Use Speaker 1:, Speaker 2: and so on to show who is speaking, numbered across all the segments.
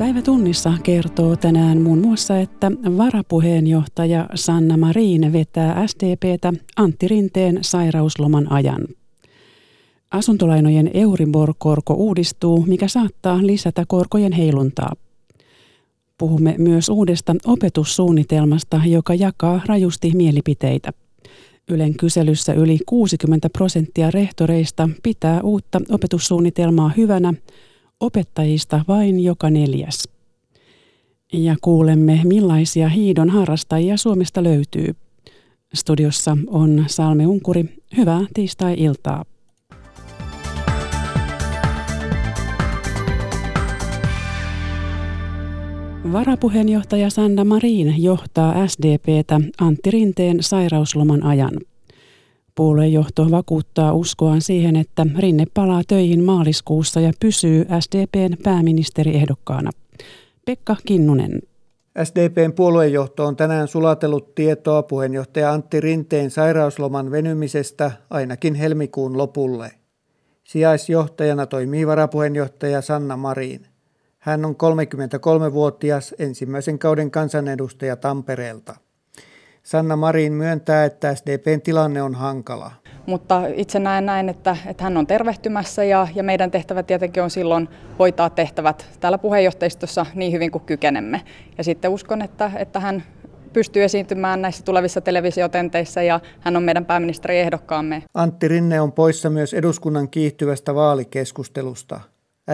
Speaker 1: Päivä tunnissa kertoo tänään muun muassa, että varapuheenjohtaja Sanna Marin vetää SDPtä Antti Rinteen sairausloman ajan. Asuntolainojen Euribor-korko uudistuu, mikä saattaa lisätä korkojen heiluntaa. Puhumme myös uudesta opetussuunnitelmasta, joka jakaa rajusti mielipiteitä. Ylen kyselyssä yli 60 prosenttia rehtoreista pitää uutta opetussuunnitelmaa hyvänä, opettajista vain joka neljäs. Ja kuulemme, millaisia hiidon harrastajia Suomesta löytyy. Studiossa on Salme Unkuri. Hyvää tiistai-iltaa. Varapuheenjohtaja Sanda Marin johtaa SDPtä Antti Rinteen sairausloman ajan. Puoluejohto vakuuttaa uskoaan siihen, että Rinne palaa töihin maaliskuussa ja pysyy SDPn pääministeriehdokkaana. Pekka Kinnunen.
Speaker 2: SDPn puoluejohto on tänään sulatellut tietoa puheenjohtaja Antti Rinteen sairausloman venymisestä ainakin helmikuun lopulle. Sijaisjohtajana toimii varapuheenjohtaja Sanna Marin. Hän on 33-vuotias ensimmäisen kauden kansanedustaja Tampereelta. Sanna Marin myöntää, että SDPn tilanne on hankala.
Speaker 3: Mutta itse näen näin, että, että hän on tervehtymässä ja, ja meidän tehtävä tietenkin on silloin hoitaa tehtävät täällä puheenjohtajistossa niin hyvin kuin kykenemme. Ja sitten uskon, että, että hän pystyy esiintymään näissä tulevissa televisiotenteissä ja hän on meidän pääministeriehdokkaamme.
Speaker 2: Antti Rinne on poissa myös eduskunnan kiihtyvästä vaalikeskustelusta.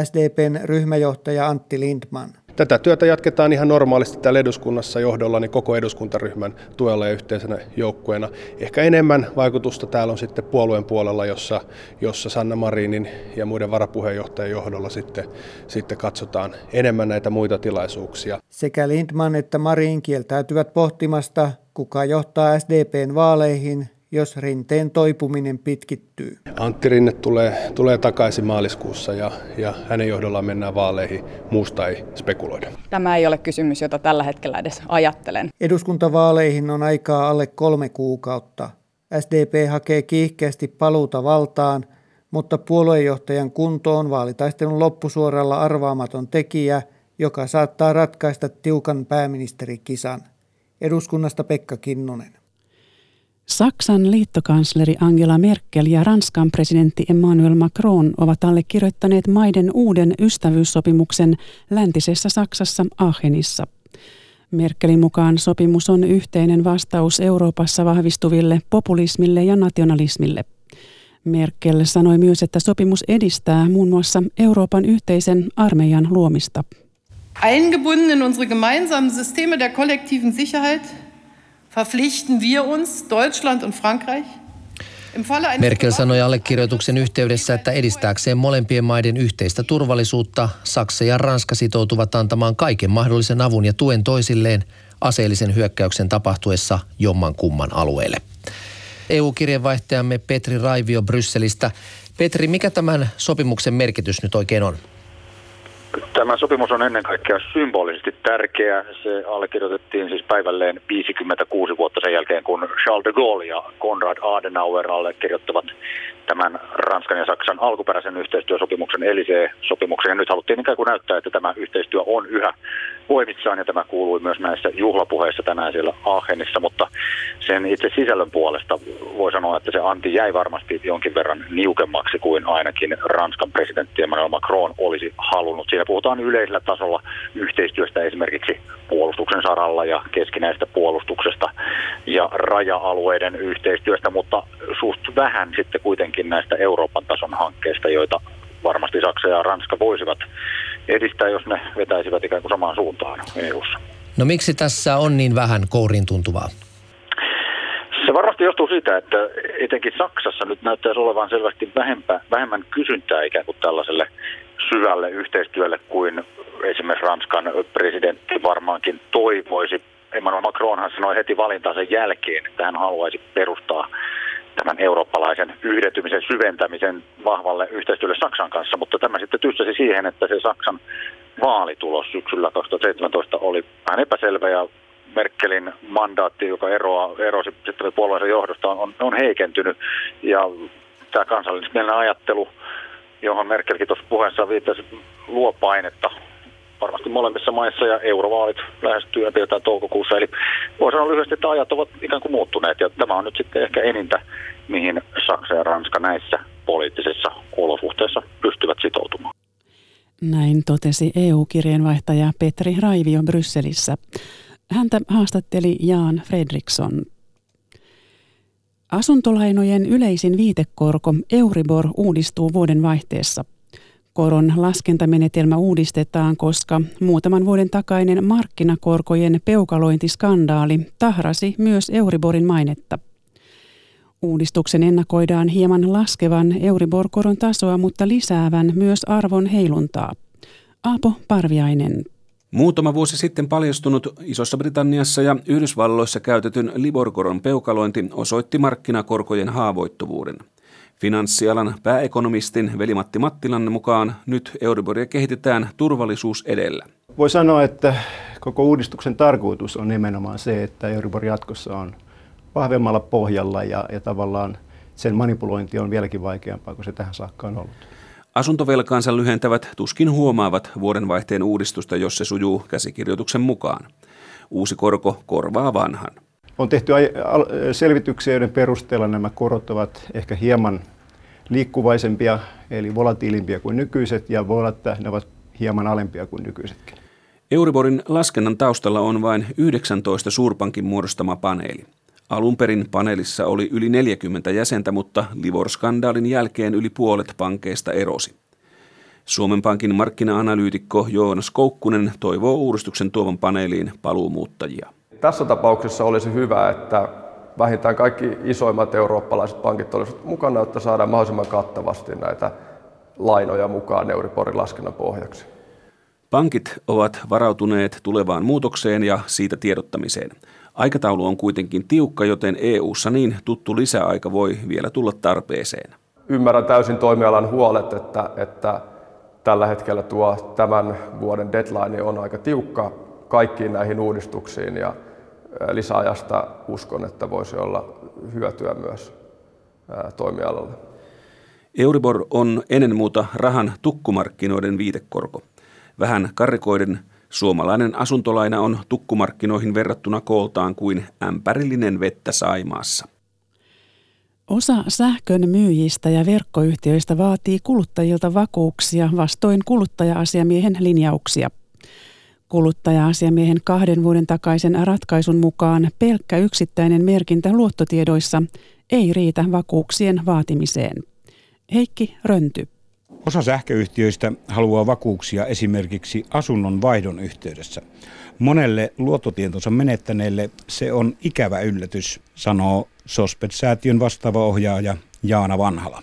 Speaker 2: SDPn ryhmäjohtaja Antti Lindman.
Speaker 4: Tätä työtä jatketaan ihan normaalisti täällä eduskunnassa johdolla niin koko eduskuntaryhmän tuella ja yhteisenä joukkueena. Ehkä enemmän vaikutusta täällä on sitten puolueen puolella, jossa, jossa Sanna Marinin ja muiden varapuheenjohtajien johdolla sitten, sitten katsotaan enemmän näitä muita tilaisuuksia.
Speaker 2: Sekä Lindman että Marin kieltäytyvät pohtimasta, kuka johtaa SDPn vaaleihin jos rinteen toipuminen pitkittyy.
Speaker 4: Antti Rinne tulee, tulee takaisin maaliskuussa ja, ja hänen johdollaan mennään vaaleihin. Muusta ei spekuloida.
Speaker 3: Tämä ei ole kysymys, jota tällä hetkellä edes ajattelen.
Speaker 2: Eduskuntavaaleihin on aikaa alle kolme kuukautta. SDP hakee kiihkeästi paluuta valtaan, mutta puoluejohtajan kunto on vaalitaistelun loppusuoralla arvaamaton tekijä, joka saattaa ratkaista tiukan pääministerikisan. Eduskunnasta Pekka Kinnunen.
Speaker 1: Saksan liittokansleri Angela Merkel ja Ranskan presidentti Emmanuel Macron ovat allekirjoittaneet maiden uuden ystävyyssopimuksen läntisessä Saksassa Aachenissa. Merkelin mukaan sopimus on yhteinen vastaus Euroopassa vahvistuville populismille ja nationalismille. Merkel sanoi myös, että sopimus edistää muun muassa Euroopan yhteisen armeijan luomista.
Speaker 5: Eingebunden in unsere gemeinsamen Systeme der kollektiven Sicherheit – verpflichten wir uns, Deutschland und Frankreich,
Speaker 6: Merkel sanoi allekirjoituksen yhteydessä, että edistääkseen molempien maiden yhteistä turvallisuutta Saksa ja Ranska sitoutuvat antamaan kaiken mahdollisen avun ja tuen toisilleen aseellisen hyökkäyksen tapahtuessa jomman kumman alueelle. EU-kirjeenvaihtajamme Petri Raivio Brysselistä. Petri, mikä tämän sopimuksen merkitys nyt oikein on?
Speaker 7: Tämä sopimus on ennen kaikkea symbolisesti tärkeä. Se allekirjoitettiin siis päivälleen 56 vuotta sen jälkeen, kun Charles de Gaulle ja Konrad Adenauer allekirjoittavat tämän Ranskan ja Saksan alkuperäisen yhteistyösopimuksen Elisee-sopimuksen. Ja nyt haluttiin ikään kuin näyttää, että tämä yhteistyö on yhä voimissaan ja tämä kuului myös näissä juhlapuheissa tänään siellä Aachenissa, mutta sen itse sisällön puolesta voi sanoa, että se anti jäi varmasti jonkin verran niukemmaksi kuin ainakin Ranskan presidentti Emmanuel Macron olisi halunnut. Siinä puhutaan yleisellä tasolla yhteistyöstä esimerkiksi puolustuksen saralla ja keskinäistä puolustuksesta ja raja-alueiden yhteistyöstä, mutta suht vähän sitten kuitenkin näistä Euroopan tason hankkeista, joita varmasti Saksa ja Ranska voisivat edistää, jos ne vetäisivät ikään kuin samaan suuntaan EU-ssa.
Speaker 6: No miksi tässä on niin vähän kourin tuntuvaa?
Speaker 7: Se varmasti johtuu siitä, että etenkin Saksassa nyt näyttäisi olevan selvästi vähempä, vähemmän kysyntää ikään kuin tällaiselle syvälle yhteistyölle kuin esimerkiksi Ranskan presidentti varmaankin toivoisi. Emmanuel Macronhan sanoi heti valintansa jälkeen, että hän haluaisi perustaa tämän eurooppalaisen yhdentymisen syventämisen vahvalle yhteistyölle Saksan kanssa, mutta tämä sitten tyssäsi siihen, että se Saksan vaalitulos syksyllä 2017 oli vähän epäselvä ja Merkelin mandaatti, joka eroaa, erosi sitten puolueensa johdosta, on, on heikentynyt. Ja tämä kansallismielinen ajattelu, johon Merkelkin tuossa puheessa viittasi, luo painetta varmasti molemmissa maissa ja eurovaalit lähestyy pidetään toukokuussa. Eli voi sanoa lyhyesti, että ajat ovat ikään kuin muuttuneet ja tämä on nyt sitten ehkä enintä, mihin Saksa ja Ranska näissä poliittisissa olosuhteissa pystyvät sitoutumaan.
Speaker 1: Näin totesi EU-kirjeenvaihtaja Petri Raivio Brysselissä. Häntä haastatteli Jaan Fredriksson. Asuntolainojen yleisin viitekorko Euribor uudistuu vuoden vaihteessa. Koron laskentamenetelmä uudistetaan, koska muutaman vuoden takainen markkinakorkojen peukalointiskandaali tahrasi myös Euriborin mainetta. Uudistuksen ennakoidaan hieman laskevan Euribor-koron tasoa, mutta lisäävän myös arvon heiluntaa. Aapo Parviainen.
Speaker 8: Muutama vuosi sitten paljastunut Isossa Britanniassa ja Yhdysvalloissa käytetyn Liborkoron peukalointi osoitti markkinakorkojen haavoittuvuuden. Finanssialan pääekonomistin Veli-Matti Mattilan mukaan nyt Euriboria kehitetään turvallisuus edellä.
Speaker 9: Voi sanoa, että koko uudistuksen tarkoitus on nimenomaan se, että Euribor jatkossa on vahvemmalla pohjalla ja, ja tavallaan sen manipulointi on vieläkin vaikeampaa kuin se tähän saakka on ollut.
Speaker 8: Asuntovelkaansa lyhentävät tuskin huomaavat vuodenvaihteen uudistusta, jos se sujuu käsikirjoituksen mukaan. Uusi korko korvaa vanhan.
Speaker 9: On tehty selvityksiä, joiden perusteella nämä korot ovat ehkä hieman liikkuvaisempia, eli volatiilimpia kuin nykyiset, ja voi olla, että ne ovat hieman alempia kuin nykyisetkin.
Speaker 8: Euriborin laskennan taustalla on vain 19 suurpankin muodostama paneeli. Alun perin paneelissa oli yli 40 jäsentä, mutta Livor-skandaalin jälkeen yli puolet pankeista erosi. Suomen Pankin markkina-analyytikko Joonas Koukkunen toivoo uudistuksen tuovan paneeliin paluumuuttajia.
Speaker 10: Tässä tapauksessa olisi hyvä, että vähintään kaikki isoimmat eurooppalaiset pankit olisivat mukana, että saadaan mahdollisimman kattavasti näitä lainoja mukaan Euriborin laskennan pohjaksi.
Speaker 8: Pankit ovat varautuneet tulevaan muutokseen ja siitä tiedottamiseen. Aikataulu on kuitenkin tiukka, joten EU-ssa niin tuttu lisäaika voi vielä tulla tarpeeseen.
Speaker 10: Ymmärrän täysin toimialan huolet, että, että tällä hetkellä tuo tämän vuoden deadline on aika tiukka kaikkiin näihin uudistuksiin ja lisäajasta uskon, että voisi olla hyötyä myös toimialalle.
Speaker 8: Euribor on ennen muuta rahan tukkumarkkinoiden viitekorko. Vähän karikoiden Suomalainen asuntolaina on tukkumarkkinoihin verrattuna kooltaan kuin ämpärillinen vettä Saimaassa.
Speaker 1: Osa sähkön myyjistä ja verkkoyhtiöistä vaatii kuluttajilta vakuuksia vastoin kuluttaja-asiamiehen linjauksia. Kuluttaja-asiamiehen kahden vuoden takaisen ratkaisun mukaan pelkkä yksittäinen merkintä luottotiedoissa ei riitä vakuuksien vaatimiseen. Heikki Rönty.
Speaker 11: Osa sähköyhtiöistä haluaa vakuuksia esimerkiksi asunnon vaihdon yhteydessä. Monelle luottotietonsa menettäneelle se on ikävä yllätys, sanoo Sospet-säätiön vastaava ohjaaja Jaana Vanhala.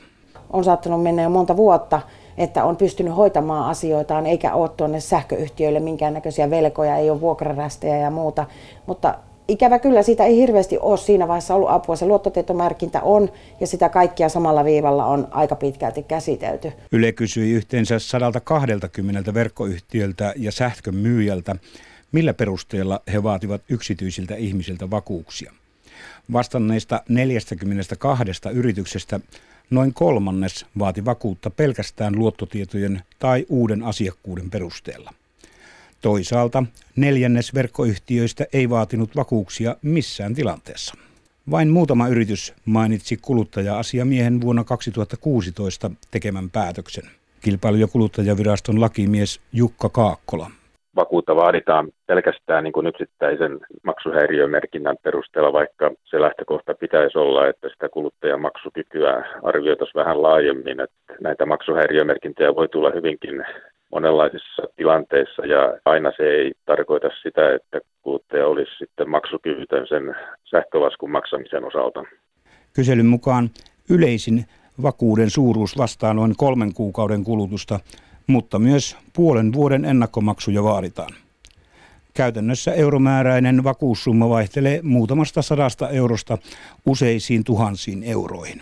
Speaker 12: On saattanut mennä jo monta vuotta, että on pystynyt hoitamaan asioitaan, eikä ole tuonne sähköyhtiöille minkäännäköisiä velkoja, ei ole vuokrarästejä ja muuta. Mutta ikävä kyllä siitä ei hirveästi ole siinä vaiheessa ollut apua. Se luottotietomerkintä on ja sitä kaikkia samalla viivalla on aika pitkälti käsitelty.
Speaker 11: Yle kysyi yhteensä 120 verkkoyhtiöltä ja sähkön myyjältä, millä perusteella he vaativat yksityisiltä ihmisiltä vakuuksia. Vastanneista 42 yrityksestä noin kolmannes vaati vakuutta pelkästään luottotietojen tai uuden asiakkuuden perusteella. Toisaalta neljännes verkkoyhtiöistä ei vaatinut vakuuksia missään tilanteessa. Vain muutama yritys mainitsi kuluttaja-asiamiehen vuonna 2016 tekemän päätöksen. Kilpailu- ja kuluttajaviraston lakimies Jukka Kaakkola
Speaker 13: vakuutta vaaditaan pelkästään niin kuin yksittäisen maksuhäiriömerkinnän perusteella, vaikka se lähtökohta pitäisi olla, että sitä kuluttajan maksukykyä arvioitaisiin vähän laajemmin. Että näitä maksuhäiriömerkintöjä voi tulla hyvinkin monenlaisissa tilanteissa ja aina se ei tarkoita sitä, että kuluttaja olisi sitten maksukyvytön sen sähkölaskun maksamisen osalta.
Speaker 11: Kyselyn mukaan yleisin vakuuden suuruus vastaa noin kolmen kuukauden kulutusta, mutta myös puolen vuoden ennakkomaksuja vaaditaan. Käytännössä euromääräinen vakuussumma vaihtelee muutamasta sadasta eurosta useisiin tuhansiin euroihin.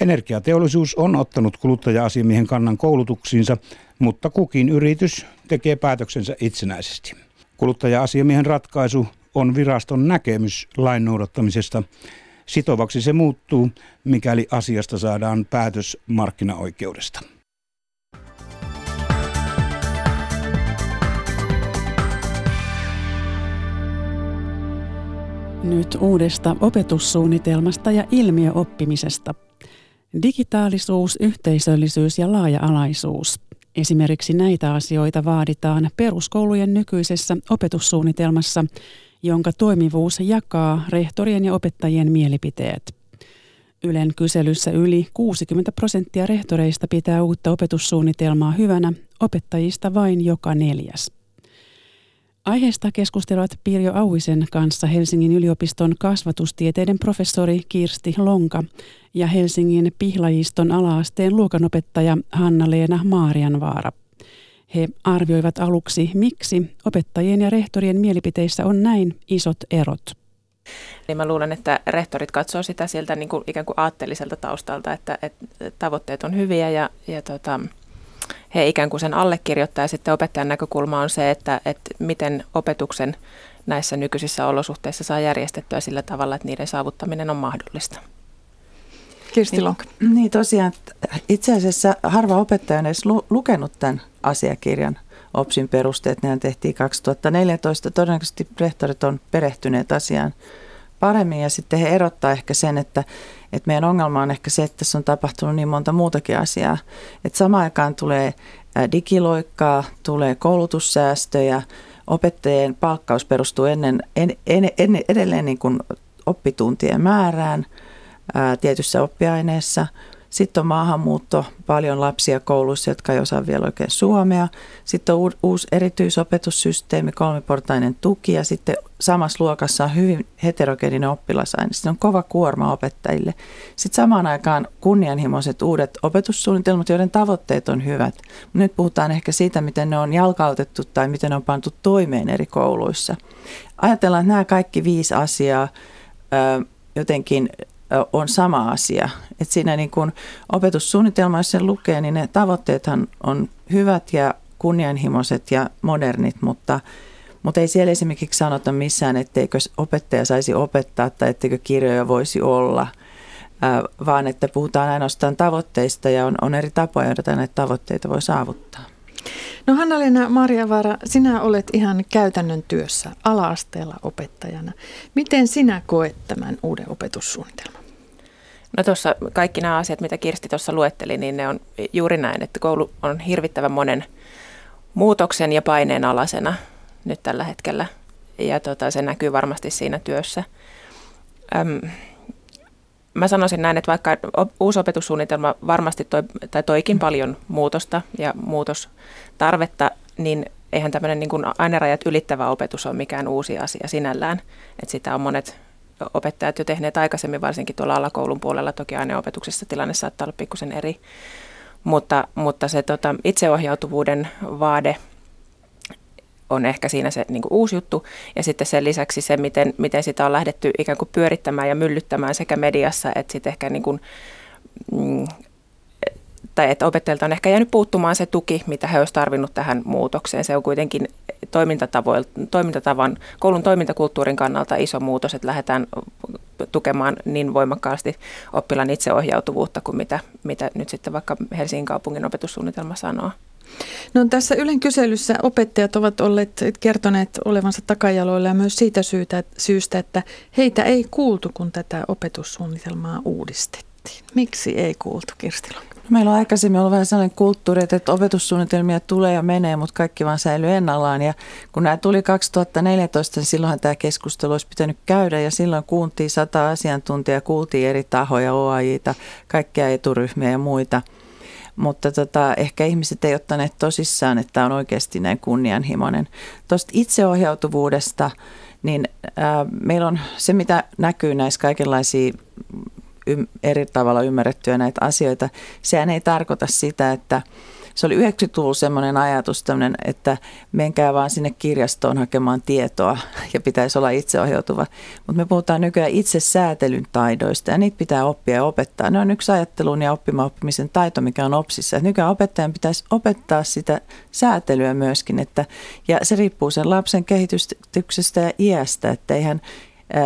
Speaker 11: Energiateollisuus on ottanut kuluttaja-asiamiehen kannan koulutuksiinsa, mutta kukin yritys tekee päätöksensä itsenäisesti. Kuluttaja-asiamiehen ratkaisu on viraston näkemys lain noudattamisesta. Sitovaksi se muuttuu, mikäli asiasta saadaan päätös markkinaoikeudesta.
Speaker 1: Nyt uudesta opetussuunnitelmasta ja ilmiöoppimisesta. Digitaalisuus, yhteisöllisyys ja laaja-alaisuus. Esimerkiksi näitä asioita vaaditaan peruskoulujen nykyisessä opetussuunnitelmassa, jonka toimivuus jakaa rehtorien ja opettajien mielipiteet. Ylen kyselyssä yli 60 prosenttia rehtoreista pitää uutta opetussuunnitelmaa hyvänä, opettajista vain joka neljäs. Aiheesta keskustelevat Pirjo Auisen kanssa Helsingin yliopiston kasvatustieteiden professori Kirsti Lonka ja Helsingin Pihlajiston alaasteen luokanopettaja Hanna-Leena Maarianvaara. He arvioivat aluksi, miksi opettajien ja rehtorien mielipiteissä on näin isot erot.
Speaker 14: Niin mä luulen, että rehtorit katsoo sitä sieltä niin kuin ikään kuin aatteelliselta taustalta, että, että tavoitteet on hyviä ja, ja tota, he ikään kuin sen allekirjoittaa ja sitten opettajan näkökulma on se, että, että miten opetuksen näissä nykyisissä olosuhteissa saa järjestettyä sillä tavalla, että niiden saavuttaminen on mahdollista.
Speaker 15: Kirsti Lonk.
Speaker 16: Niin, niin tosiaan, itse asiassa harva opettaja on edes lu- lukenut tämän asiakirjan OPSin perusteet. Nehän tehtiin 2014. Todennäköisesti rehtorit on perehtyneet asiaan paremmin ja sitten he erottaa ehkä sen, että, että meidän ongelma on ehkä se, että tässä on tapahtunut niin monta muutakin asiaa. Että samaan aikaan tulee digiloikkaa, tulee koulutussäästöjä, opettajien palkkaus perustuu ennen, en, en, en, edelleen niin kuin oppituntien määrään ää, tietyssä oppiaineessa – sitten on maahanmuutto, paljon lapsia kouluissa, jotka ei osaa vielä oikein suomea. Sitten on uusi erityisopetussysteemi, kolmiportainen tuki ja sitten samassa luokassa on hyvin heterogeeninen oppilasaine. Sitten on kova kuorma opettajille. Sitten samaan aikaan kunnianhimoiset uudet opetussuunnitelmat, joiden tavoitteet on hyvät. Nyt puhutaan ehkä siitä, miten ne on jalkautettu tai miten ne on pantu toimeen eri kouluissa. Ajatellaan, että nämä kaikki viisi asiaa jotenkin on sama asia. Et siinä niin kun opetussuunnitelma, jos sen lukee, niin ne tavoitteethan on hyvät ja kunnianhimoiset ja modernit, mutta, mutta ei siellä esimerkiksi sanota missään, etteikö opettaja saisi opettaa tai etteikö kirjoja voisi olla, vaan että puhutaan ainoastaan tavoitteista ja on, on eri tapoja, joita näitä tavoitteita voi saavuttaa.
Speaker 15: No Hanna-Leena Marjavaara, sinä olet ihan käytännön työssä ala-asteella opettajana. Miten sinä koet tämän uuden opetussuunnitelman?
Speaker 14: No tuossa kaikki nämä asiat, mitä Kirsti tuossa luetteli, niin ne on juuri näin, että koulu on hirvittävän monen muutoksen ja paineen alasena nyt tällä hetkellä. Ja tota, se näkyy varmasti siinä työssä. Öm, mä sanoisin näin, että vaikka uusi opetussuunnitelma varmasti toi, tai toikin paljon muutosta ja muutostarvetta, niin eihän tämmöinen niin kuin ainerajat ylittävä opetus ole mikään uusi asia sinällään. Että sitä on monet opettajat jo tehneet aikaisemmin, varsinkin tuolla alakoulun puolella. Toki aineopetuksessa tilanne saattaa olla pikkusen eri, mutta, mutta se tota, itseohjautuvuuden vaade on ehkä siinä se niin uusi juttu. Ja sitten sen lisäksi se, miten, miten sitä on lähdetty ikään kuin pyörittämään ja myllyttämään sekä mediassa että sitten ehkä niin kuin, mm, tai että opettajilta on ehkä jäänyt puuttumaan se tuki, mitä he olisivat tarvinnut tähän muutokseen. Se on kuitenkin toimintatavan, koulun toimintakulttuurin kannalta iso muutos, että lähdetään tukemaan niin voimakkaasti oppilaan itseohjautuvuutta kuin mitä, mitä nyt sitten vaikka Helsingin kaupungin opetussuunnitelma sanoo.
Speaker 15: No tässä Ylen kyselyssä opettajat ovat olleet kertoneet olevansa takajaloilla ja myös siitä syystä, että heitä ei kuultu, kun tätä opetussuunnitelmaa uudistettiin. Miksi ei kuultu, Kirstilä?
Speaker 16: Meillä on aikaisemmin ollut vähän sellainen kulttuuri, että opetussuunnitelmia tulee ja menee, mutta kaikki vaan säilyy ennallaan. Ja kun nämä tuli 2014, niin silloinhan tämä keskustelu olisi pitänyt käydä ja silloin kuultiin sata asiantuntijaa, kuultiin eri tahoja, OAJita, kaikkia eturyhmiä ja muita. Mutta tota, ehkä ihmiset ei ottaneet tosissaan, että tämä on oikeasti näin kunnianhimoinen. Tuosta itseohjautuvuudesta, niin ää, meillä on se, mitä näkyy näissä kaikenlaisia eri tavalla ymmärrettyä näitä asioita. Sehän ei tarkoita sitä, että se oli 90-luvulla semmoinen ajatus, että menkää vaan sinne kirjastoon hakemaan tietoa ja pitäisi olla itseohjautuva. Mutta me puhutaan nykyään itsesäätelyn taidoista ja niitä pitää oppia ja opettaa. Ne on yksi ajattelun ja oppima oppimisen taito, mikä on OPSissa. nykyään opettajan pitäisi opettaa sitä säätelyä myöskin, että, ja se riippuu sen lapsen kehityksestä ja iästä, että eihän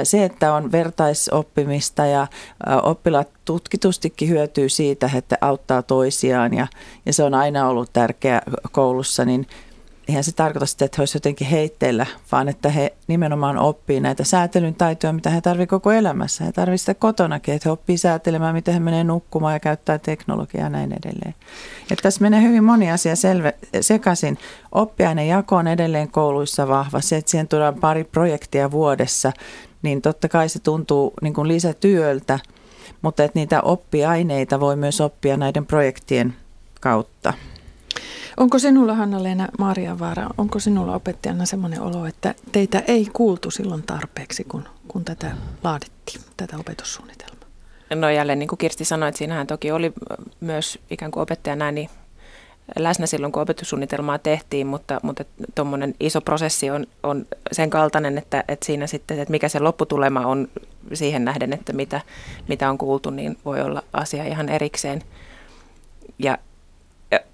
Speaker 16: se, että on vertaisoppimista ja oppilaat tutkitustikin hyötyy siitä, että auttaa toisiaan ja, ja se on aina ollut tärkeä koulussa, niin eihän se tarkoita sitä, että he olisivat jotenkin heitteillä, vaan että he nimenomaan oppii näitä säätelyn taitoja, mitä he tarvitsevat koko elämässä. He tarvitsevat sitä kotonakin, että he oppii säätelemään, miten he menee nukkumaan ja käyttää teknologiaa ja näin edelleen. Että tässä menee hyvin moni asia selve, sekaisin. Oppiainen jako on edelleen kouluissa vahva. Se, että siihen tuodaan pari projektia vuodessa, niin totta kai se tuntuu niin kuin lisätyöltä, mutta että niitä oppiaineita voi myös oppia näiden projektien kautta.
Speaker 15: Onko sinulla, Hanna-Leena Maarianvaara, onko sinulla opettajana semmoinen olo, että teitä ei kuultu silloin tarpeeksi, kun, kun tätä laadittiin, tätä opetussuunnitelmaa?
Speaker 14: No jälleen niin kuin Kirsti sanoi, että siinähän toki oli myös ikään kuin opettajana niin läsnä silloin, kun opetussuunnitelmaa tehtiin, mutta, mutta tuommoinen iso prosessi on, on sen kaltainen, että, että siinä sitten, että mikä se lopputulema on siihen nähden, että mitä, mitä on kuultu, niin voi olla asia ihan erikseen. Ja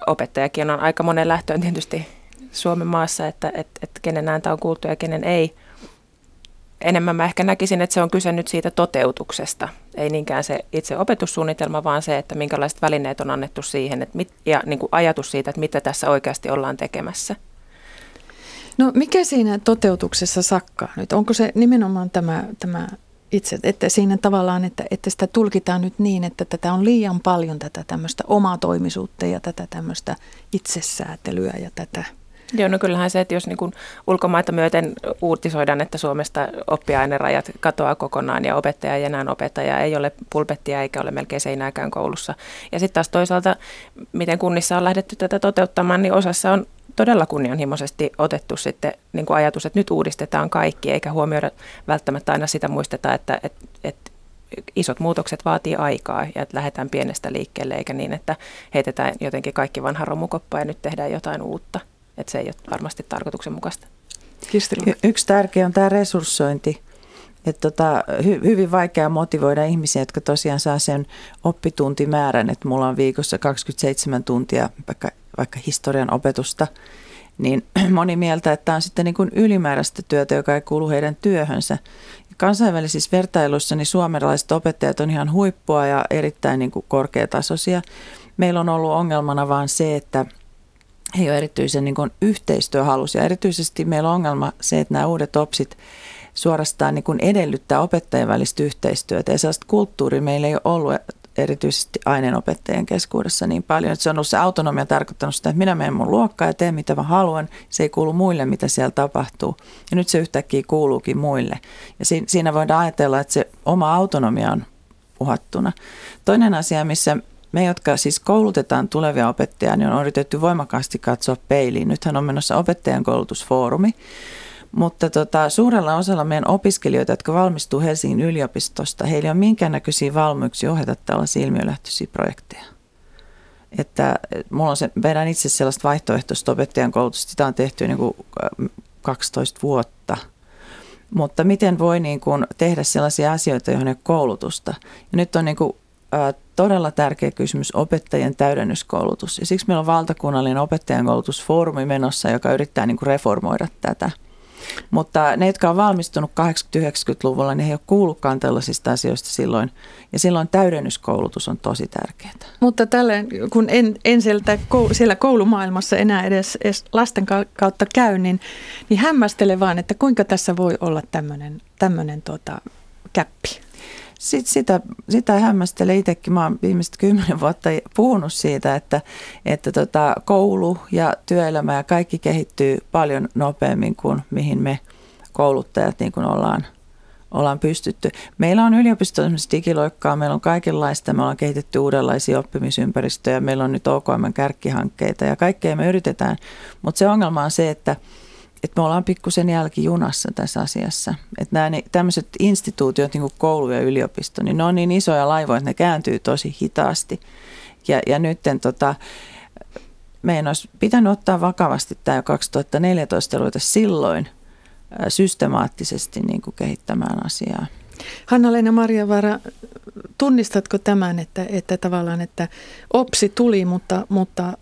Speaker 14: opettajakin on aika monen lähtöön tietysti Suomen maassa, että, että, että kenen ääntä on kuultu ja kenen ei. Enemmän mä ehkä näkisin, että se on kyse nyt siitä toteutuksesta. Ei niinkään se itse opetussuunnitelma, vaan se, että minkälaiset välineet on annettu siihen että mit, ja niin kuin ajatus siitä, että mitä tässä oikeasti ollaan tekemässä.
Speaker 15: No mikä siinä toteutuksessa sakkaa nyt? Onko se nimenomaan tämä, tämä itse, että siinä tavallaan, että, että sitä tulkitaan nyt niin, että tätä on liian paljon tätä tämmöistä omaa toimisuutta ja tätä tämmöistä itsesäätelyä ja tätä
Speaker 14: Joo, no kyllähän se, että jos niin ulkomaita myöten uutisoidaan, että Suomesta oppiainerajat katoaa kokonaan ja opettaja ei enää opettaja, ei ole pulpettia eikä ole melkein seinääkään koulussa. Ja sitten taas toisaalta, miten kunnissa on lähdetty tätä toteuttamaan, niin osassa on todella kunnianhimoisesti otettu sitten niin kuin ajatus, että nyt uudistetaan kaikki, eikä huomioida välttämättä aina sitä muisteta, että, että, että isot muutokset vaatii aikaa ja että lähdetään pienestä liikkeelle, eikä niin, että heitetään jotenkin kaikki vanha romukoppa ja nyt tehdään jotain uutta. Että se ei ole varmasti tarkoituksenmukaista.
Speaker 16: Y- yksi tärkeä on tämä resurssointi. Että tota, hy- hyvin vaikea motivoida ihmisiä, jotka tosiaan saa sen oppituntimäärän, että mulla on viikossa 27 tuntia vaikka vaikka historian opetusta, niin moni mieltä, että tämä on sitten niin kuin ylimääräistä työtä, joka ei kuulu heidän työhönsä. Kansainvälisissä vertailuissa niin suomalaiset opettajat on ihan huippua ja erittäin niin kuin korkeatasoisia. Meillä on ollut ongelmana vaan se, että he ole erityisen niin kuin yhteistyöhalusia. Erityisesti meillä on ongelma se, että nämä uudet opsit suorastaan niin kuin edellyttää opettajien välistä yhteistyötä. Ja sellaista kulttuuria meillä ei ole ollut erityisesti aineenopettajien keskuudessa niin paljon, että se on ollut se autonomia tarkoittanut sitä, että minä menen mun luokkaan ja teen mitä mä haluan. Se ei kuulu muille, mitä siellä tapahtuu. Ja nyt se yhtäkkiä kuuluukin muille. Ja siinä voidaan ajatella, että se oma autonomia on uhattuna. Toinen asia, missä me, jotka siis koulutetaan tulevia opettajia, niin on yritetty voimakkaasti katsoa peiliin. Nythän on menossa opettajan koulutusfoorumi, mutta tota, suurella osalla meidän opiskelijoita, jotka valmistuu Helsingin yliopistosta, heillä ei ole minkäännäköisiä valmiuksia ohjata tällaisia ilmiölähtöisiä projekteja. Että mulla on se, vedän itse sellaista vaihtoehtoista opettajan koulutusta, sitä on tehty niin kuin 12 vuotta. Mutta miten voi niin kuin tehdä sellaisia asioita, joihin ei ole koulutusta? Ja nyt on niin kuin, ä, todella tärkeä kysymys opettajien täydennyskoulutus. Ja siksi meillä on valtakunnallinen opettajan koulutusfoorumi menossa, joka yrittää niin kuin reformoida tätä – mutta ne, jotka on valmistunut 80-90-luvulla, niin he ei ole kuullutkaan tällaisista asioista silloin. Ja silloin täydennyskoulutus on tosi tärkeää.
Speaker 15: Mutta tälle, kun en, en sieltä, siellä koulumaailmassa enää edes, edes lasten kautta käy, niin, niin hämmästele vaan, että kuinka tässä voi olla tämmöinen, tuota, käppi.
Speaker 16: Sitten sitä, sitä hämmästelen itsekin. Mä oon viimeiset kymmenen vuotta puhunut siitä, että, että tota, koulu ja työelämä ja kaikki kehittyy paljon nopeammin kuin mihin me kouluttajat niin kuin ollaan, ollaan pystytty. Meillä on yliopistossa digiloikkaa, meillä on kaikenlaista, me ollaan kehitetty uudenlaisia oppimisympäristöjä, meillä on nyt OKM kärkkihankkeita ja kaikkea me yritetään. Mutta se ongelma on se, että – että me ollaan pikkusen jälkijunassa tässä asiassa. Että nämä tämmöiset instituutiot, niin kuin koulu ja yliopisto, niin ne on niin isoja laivoja, että ne kääntyy tosi hitaasti. Ja, ja nyt tota, meidän olisi pitänyt ottaa vakavasti tämä jo 2014 ruveta silloin systemaattisesti niin kuin kehittämään asiaa.
Speaker 15: Hanna-Leena Marjavaara, tunnistatko tämän, että, että tavallaan, että OPSI tuli, mutta, mutta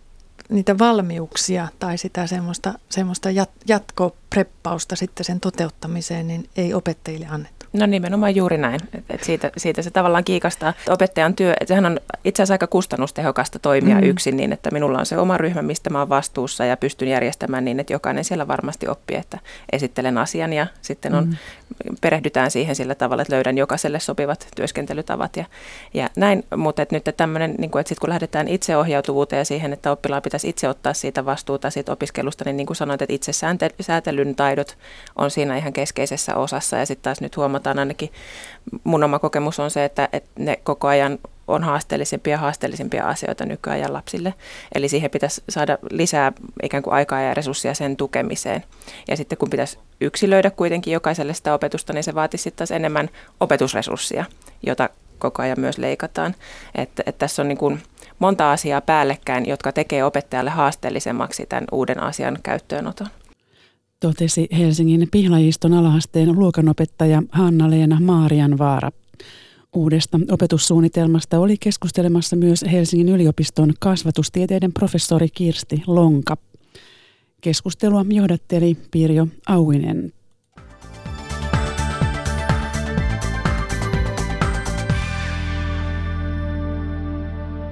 Speaker 15: niitä valmiuksia tai sitä semmoista, semmoista jat, jatkopreppausta sitten sen toteuttamiseen, niin ei opettajille annettu?
Speaker 14: No nimenomaan juuri näin. Et, et siitä, siitä se tavallaan kiikastaa. Opettajan työ, et sehän on itse asiassa aika kustannustehokasta toimia mm. yksin niin, että minulla on se oma ryhmä, mistä mä oon vastuussa ja pystyn järjestämään niin, että jokainen siellä varmasti oppii, että esittelen asian ja sitten on, mm. perehdytään siihen sillä tavalla, että löydän jokaiselle sopivat työskentelytavat ja, ja näin. Mutta et nyt tämmöinen, niin että sitten kun lähdetään itseohjautuvuuteen ja siihen, että oppilaan pitäisi itse ottaa siitä vastuuta siitä opiskelusta, niin niin kuin sanoit, että itse säätelyn taidot on siinä ihan keskeisessä osassa ja sitten taas nyt huomataan ainakin, mun oma kokemus on se, että, että ne koko ajan on haasteellisempia ja haasteellisempia asioita nykyajan lapsille. Eli siihen pitäisi saada lisää ikään kuin aikaa ja resursseja sen tukemiseen. Ja sitten kun pitäisi yksilöidä kuitenkin jokaiselle sitä opetusta, niin se vaatisi sitten taas enemmän opetusresurssia, jota koko ajan myös leikataan. Että, että tässä on niin kuin monta asiaa päällekkäin, jotka tekee opettajalle haasteellisemmaksi tämän uuden asian käyttöönoton
Speaker 1: totesi Helsingin Pihlajiston alahasteen luokanopettaja Hanna-Leena Maarianvaara. Uudesta opetussuunnitelmasta oli keskustelemassa myös Helsingin yliopiston kasvatustieteiden professori Kirsti Lonka. Keskustelua johdatteli Pirjo Auinen.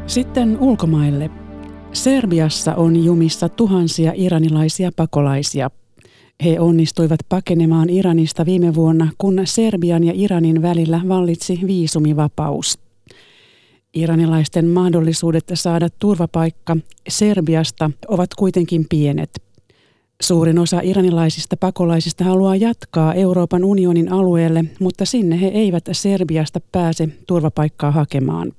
Speaker 1: Sitten ulkomaille. Serbiassa on jumissa tuhansia iranilaisia pakolaisia – he onnistuivat pakenemaan Iranista viime vuonna, kun Serbian ja Iranin välillä vallitsi viisumivapaus. Iranilaisten mahdollisuudet saada turvapaikka Serbiasta ovat kuitenkin pienet. Suurin osa iranilaisista pakolaisista haluaa jatkaa Euroopan unionin alueelle, mutta sinne he eivät Serbiasta pääse turvapaikkaa hakemaan.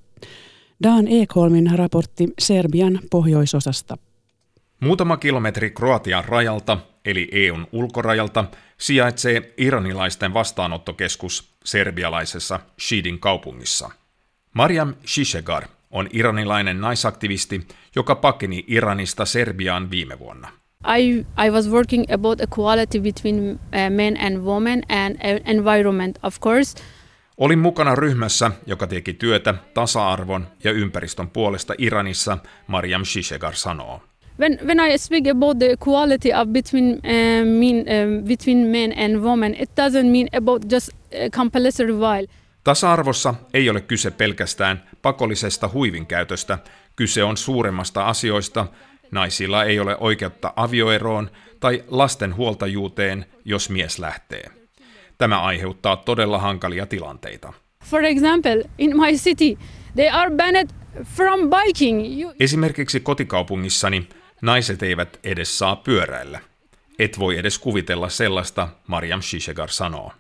Speaker 1: Dan Ekholmin raportti Serbian pohjoisosasta.
Speaker 17: Muutama kilometri Kroatian rajalta eli EUn ulkorajalta, sijaitsee iranilaisten vastaanottokeskus serbialaisessa Shidin kaupungissa. Mariam Shishegar on iranilainen naisaktivisti, joka pakeni Iranista Serbiaan viime vuonna.
Speaker 18: I, I was working about equality between uh, men and women and uh, environment, of course.
Speaker 17: Olin mukana ryhmässä, joka teki työtä tasa-arvon ja ympäristön puolesta Iranissa, Mariam Shishegar sanoo.
Speaker 18: When when I speak about the equality of between uh, mean, uh, between men and women, it doesn't mean about just uh, compulsory while.
Speaker 17: Tasa-arvossa ei ole kyse pelkästään pakollisesta huivinkäytöstä, kyse on suuremmasta asioista. Naisilla ei ole oikeutta avioeroon tai lasten huoltajuuteen, jos mies lähtee. Tämä aiheuttaa todella hankalia tilanteita.
Speaker 18: For example, in my city, they are banned from biking. You...
Speaker 17: Esimerkiksi kotikaupungissani Naiset eivät edes saa pyöräillä. Et voi edes kuvitella sellaista, Mariam Shishegar sanoo.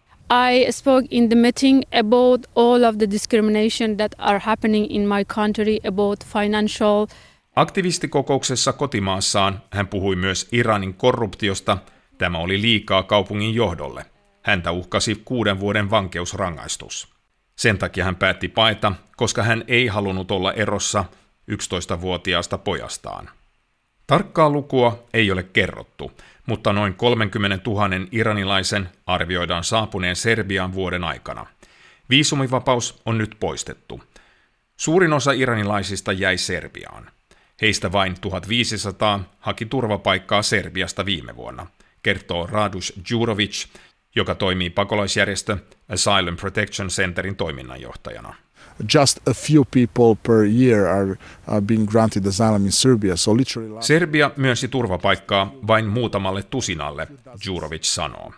Speaker 18: I spoke in the meeting about all of the discrimination that are happening in my country about financial
Speaker 17: Aktivistikokouksessa kotimaassaan hän puhui myös Iranin korruptiosta. Tämä oli liikaa kaupungin johdolle. Häntä uhkasi kuuden vuoden vankeusrangaistus. Sen takia hän päätti paeta, koska hän ei halunnut olla erossa 11-vuotiaasta pojastaan. Tarkkaa lukua ei ole kerrottu, mutta noin 30 000 iranilaisen arvioidaan saapuneen Serbiaan vuoden aikana. Viisumivapaus on nyt poistettu. Suurin osa iranilaisista jäi Serbiaan. Heistä vain 1500 haki turvapaikkaa Serbiasta viime vuonna, kertoo Radus Djurovic, joka toimii pakolaisjärjestö Asylum Protection Centerin toiminnanjohtajana
Speaker 19: just a few people per year are, are being granted asylum in Serbia. So literally...
Speaker 17: Serbia myönsi turvapaikkaa vain muutamalle tusinalle, Jurovic sanoo.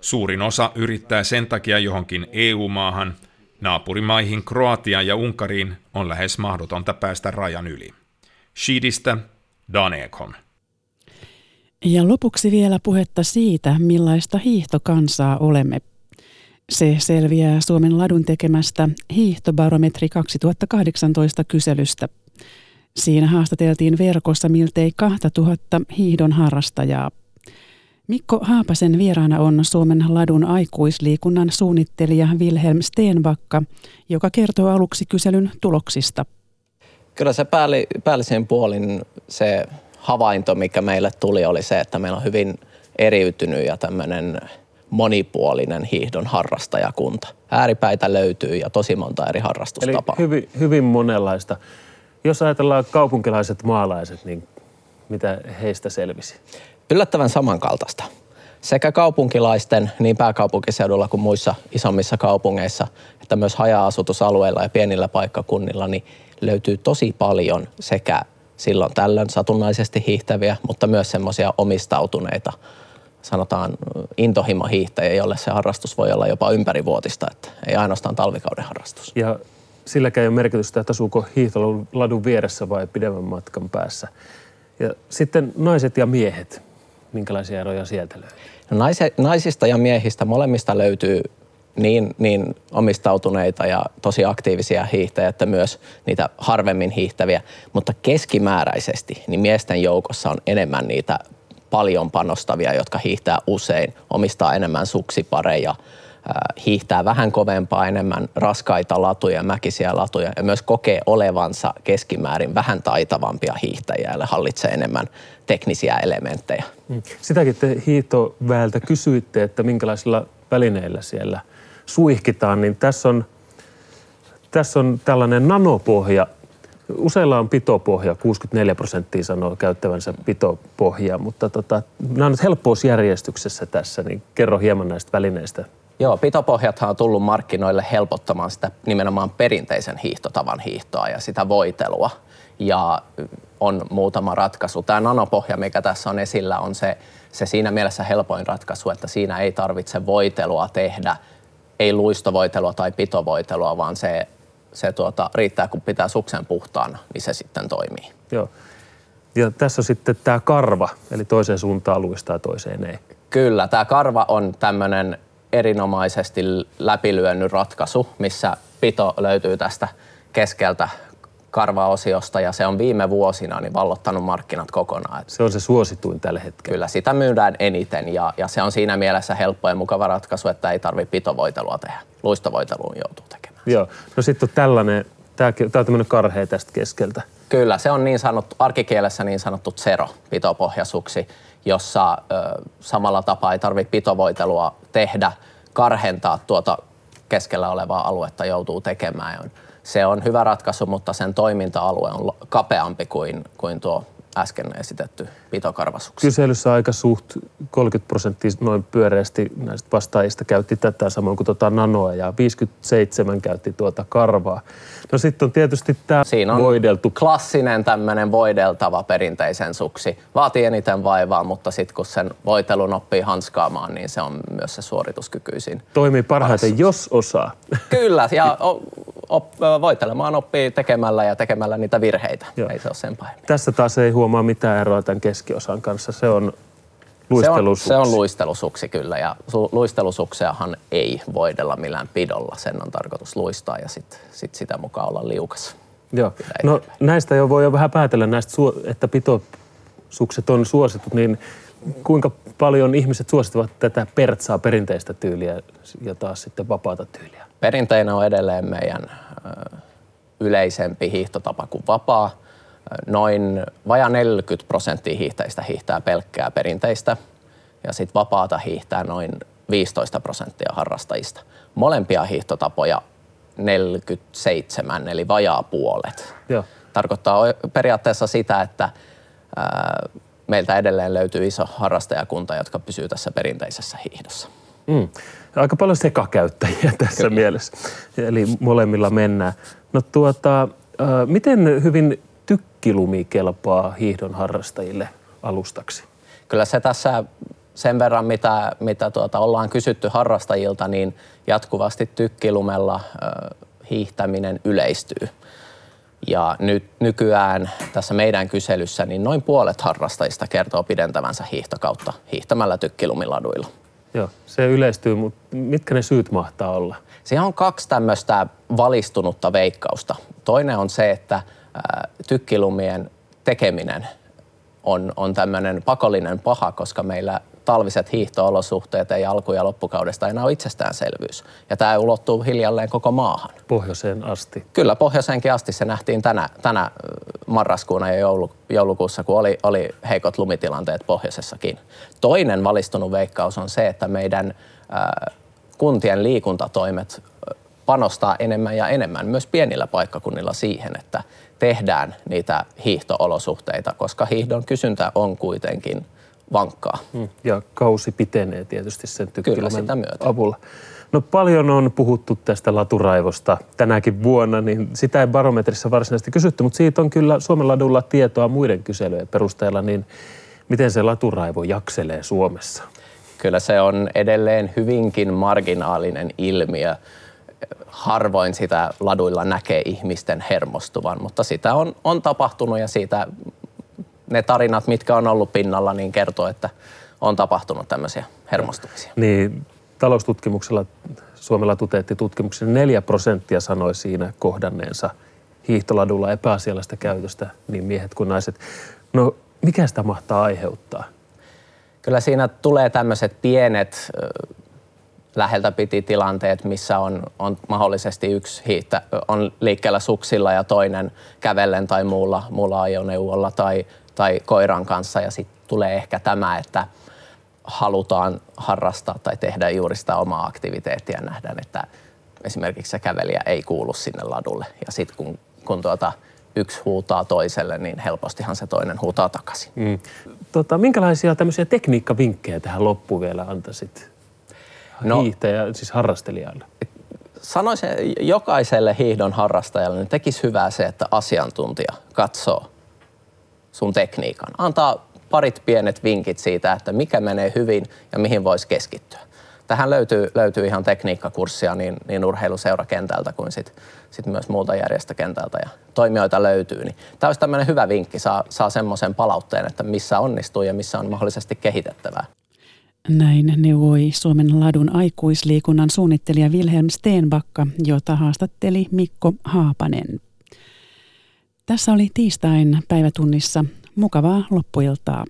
Speaker 17: Suurin osa yrittää sen takia johonkin EU-maahan, naapurimaihin Kroatiaan ja Unkariin on lähes mahdotonta päästä rajan yli. Shidistä Dan Ekholm.
Speaker 1: Ja lopuksi vielä puhetta siitä, millaista hiihtokansaa olemme se selviää Suomen ladun tekemästä hiihtobarometri 2018 kyselystä. Siinä haastateltiin verkossa miltei 2000 hiihdon harrastajaa. Mikko Haapasen vieraana on Suomen ladun aikuisliikunnan suunnittelija Wilhelm Steenbakka, joka kertoo aluksi kyselyn tuloksista.
Speaker 20: Kyllä se päälli, päällisin puolin se havainto, mikä meille tuli, oli se, että meillä on hyvin eriytynyt ja tämmöinen monipuolinen hiihdon harrastajakunta. Ääripäitä löytyy ja tosi monta eri harrastustapaa.
Speaker 21: Eli hyvin, hyvin monenlaista. Jos ajatellaan kaupunkilaiset maalaiset, niin mitä heistä selvisi?
Speaker 20: Yllättävän samankaltaista. sekä kaupunkilaisten niin pääkaupunkiseudulla kuin muissa isommissa kaupungeissa, että myös haja-asutusalueilla ja pienillä paikkakunnilla, niin löytyy tosi paljon sekä silloin tällöin satunnaisesti hiihtäviä, mutta myös semmoisia omistautuneita, sanotaan intohimohiihtäjiä, jolle se harrastus voi olla jopa ympärivuotista, että ei ainoastaan talvikauden harrastus.
Speaker 21: Ja silläkään ei ole merkitystä, että asuuko hiihtoladun vieressä vai pidemmän matkan päässä. Ja sitten naiset ja miehet, minkälaisia eroja sieltä löytyy?
Speaker 20: No naisista ja miehistä molemmista löytyy niin, niin omistautuneita ja tosi aktiivisia hiihtäjiä, että myös niitä harvemmin hiihtäviä. Mutta keskimääräisesti niin miesten joukossa on enemmän niitä paljon panostavia, jotka hiihtää usein, omistaa enemmän suksipareja, hiihtää vähän kovempaa, enemmän raskaita latuja, mäkisiä latuja ja myös kokee olevansa keskimäärin vähän taitavampia hiihtäjiä, ja hallitsee enemmän teknisiä elementtejä.
Speaker 21: Mm. Sitäkin te hiihtoväeltä kysyitte, että minkälaisilla välineillä siellä suihkitaan, niin tässä on, tässä on tällainen nanopohja. Useilla on pitopohja, 64 prosenttia sanoo käyttävänsä pitopohjaa, mutta tota, nämä on nyt helppousjärjestyksessä tässä, niin kerro hieman näistä välineistä.
Speaker 20: Joo, pitopohjathan on tullut markkinoille helpottamaan sitä nimenomaan perinteisen hiihtotavan hiihtoa ja sitä voitelua. Ja on muutama ratkaisu. Tämä nanopohja, mikä tässä on esillä, on se, se siinä mielessä helpoin ratkaisu, että siinä ei tarvitse voitelua tehdä, ei luistovoitelua tai pitovoitelua, vaan se, se tuota, riittää, kun pitää suksen puhtaana, niin se sitten toimii.
Speaker 21: Joo. Ja tässä on sitten tämä karva, eli toiseen suuntaan luistaa toiseen ei.
Speaker 20: Kyllä, tämä karva on tämmöinen erinomaisesti läpilyönnyt ratkaisu, missä pito löytyy tästä keskeltä karvaosiosta ja se on viime vuosina niin vallottanut markkinat kokonaan.
Speaker 21: Se on se suosituin tällä hetkellä.
Speaker 20: Kyllä, sitä myydään eniten ja, ja se on siinä mielessä helppo ja mukava ratkaisu, että ei tarvitse pitovoitelua tehdä. Luistovoiteluun joutuu tekemään.
Speaker 21: Joo, no sitten on tällainen, tämä on tämmöinen karhea tästä keskeltä.
Speaker 20: Kyllä, se on niin sanottu, arkikielessä niin sanottu zero pitopohjasuksi, jossa ö, samalla tapaa ei tarvitse pitovoitelua tehdä, karhentaa tuota keskellä olevaa aluetta joutuu tekemään. Se on hyvä ratkaisu, mutta sen toiminta-alue on kapeampi kuin, kuin tuo äsken esitetty pitokarvasuksi.
Speaker 21: Kyselyssä aika suht 30 prosenttia noin pyöreästi näistä vastaajista käytti tätä samoin kuin tuota nanoa ja 57 käytti tuota karvaa. No sitten on tietysti tämä
Speaker 20: Siinä on
Speaker 21: voideltu.
Speaker 20: klassinen tämmöinen voideltava perinteisen suksi. Vaatii eniten vaivaa, mutta sitten kun sen voitelun oppii hanskaamaan, niin se on myös se suorituskykyisin.
Speaker 21: Toimii parhaiten, jos osaa.
Speaker 20: Kyllä, ja op, voitelemaan oppii tekemällä ja tekemällä niitä virheitä. Joo. Ei se ole sen pahemmin.
Speaker 21: Tässä taas ei huomaa mitään eroa tämän keskiosan kanssa. Se on luistelusuksi.
Speaker 20: Se on, se on luistelusuksi kyllä ja su, luistelusukseahan ei voidella millään pidolla. Sen on tarkoitus luistaa ja sitten sit sitä mukaan olla liukas.
Speaker 21: Joo. No näistä jo voi jo vähän päätellä näistä, että pitosukset on suositut, niin kuinka paljon ihmiset suosittavat tätä pertsaa perinteistä tyyliä ja taas sitten vapaata tyyliä?
Speaker 20: Perinteinen on edelleen meidän yleisempi hiihtotapa kuin vapaa. Noin vaja 40 prosenttia hiihtäjistä hiihtää pelkkää perinteistä ja sitten vapaata hiihtää noin 15 prosenttia harrastajista. Molempia hiihtotapoja 47 eli vajaa puolet.
Speaker 21: Joo.
Speaker 20: Tarkoittaa periaatteessa sitä, että meiltä edelleen löytyy iso harrastajakunta, jotka pysyy tässä perinteisessä hiihdossa.
Speaker 21: Mm. Aika paljon sekakäyttäjiä tässä Kyllä. mielessä, eli molemmilla mennään. No tuota, äh, miten hyvin tykkilumi kelpaa hiihdon harrastajille alustaksi?
Speaker 20: Kyllä se tässä sen verran, mitä, mitä tuota, ollaan kysytty harrastajilta, niin jatkuvasti tykkilumella äh, hiihtäminen yleistyy. Ja nyt nykyään tässä meidän kyselyssä niin noin puolet harrastajista kertoo pidentävänsä hiihtokautta hiihtämällä tykkilumiladuilla.
Speaker 21: Joo, se yleistyy, mutta mitkä ne syyt mahtaa olla?
Speaker 20: Siinä on kaksi tämmöistä valistunutta veikkausta. Toinen on se, että tykkilumien tekeminen on, on tämmöinen pakollinen paha, koska meillä talviset hiihtoolosuhteet ei alku- ja loppukaudesta enää ole itsestäänselvyys. Ja tämä ulottuu hiljalleen koko maahan.
Speaker 21: Pohjoiseen asti.
Speaker 20: Kyllä, pohjoiseenkin asti. Se nähtiin tänä, tänä marraskuuna ja joulu, joulukuussa, kun oli, oli heikot lumitilanteet pohjoisessakin. Toinen valistunut veikkaus on se, että meidän äh, kuntien liikuntatoimet panostaa enemmän ja enemmän myös pienillä paikkakunnilla siihen, että tehdään niitä hiihtoolosuhteita, koska hiihdon kysyntä on kuitenkin vankkaa.
Speaker 21: Mm. Ja kausi pitenee tietysti sen
Speaker 20: myötä.
Speaker 21: avulla. No paljon on puhuttu tästä laturaivosta tänäkin vuonna, niin sitä ei barometrissa varsinaisesti kysytty, mutta siitä on kyllä Suomen ladulla tietoa muiden kyselyjen perusteella, niin miten se laturaivo jakselee Suomessa?
Speaker 20: Kyllä se on edelleen hyvinkin marginaalinen ilmiö. Harvoin sitä laduilla näkee ihmisten hermostuvan, mutta sitä on, on tapahtunut ja siitä ne tarinat, mitkä on ollut pinnalla, niin kertoo, että on tapahtunut tämmöisiä hermostumisia.
Speaker 21: Niin, taloustutkimuksella Suomella tuteetti tutkimuksen 4 prosenttia sanoi siinä kohdanneensa hiihtoladulla epäasiallista käytöstä, niin miehet kuin naiset. No, mikä sitä mahtaa aiheuttaa?
Speaker 20: Kyllä siinä tulee tämmöiset pienet läheltä piti tilanteet, missä on, on mahdollisesti yksi hiihtä, on liikkeellä suksilla ja toinen kävellen tai muulla, muulla ajoneuvolla tai, tai koiran kanssa. Ja sitten tulee ehkä tämä, että halutaan harrastaa tai tehdä juuri sitä omaa aktiviteettia. Nähdään, että esimerkiksi se kävelijä ei kuulu sinne ladulle. Ja sitten kun, kun tuota, yksi huutaa toiselle, niin helpostihan se toinen huutaa takaisin. Mm.
Speaker 21: Tota, minkälaisia tämmöisiä tekniikkavinkkejä tähän loppuun vielä antaisit no, hiihtäjä, siis harrastelijalle?
Speaker 20: Sanoisin jokaiselle hiihdon harrastajalle, niin tekisi hyvää se, että asiantuntija katsoo sun tekniikan. Antaa parit pienet vinkit siitä, että mikä menee hyvin ja mihin voisi keskittyä. Tähän löytyy, löytyy ihan tekniikkakurssia niin, niin urheiluseurakentältä kuin sit, sit myös muulta järjestökentältä ja toimijoita löytyy. Niin tämä olisi tämmöinen hyvä vinkki, saa, saa semmoisen palautteen, että missä onnistuu ja missä on mahdollisesti kehitettävää.
Speaker 1: Näin neuvoi Suomen ladun aikuisliikunnan suunnittelija Wilhelm Steenbakka, jota haastatteli Mikko Haapanen. Tässä oli tiistain päivätunnissa mukavaa loppuiltaa.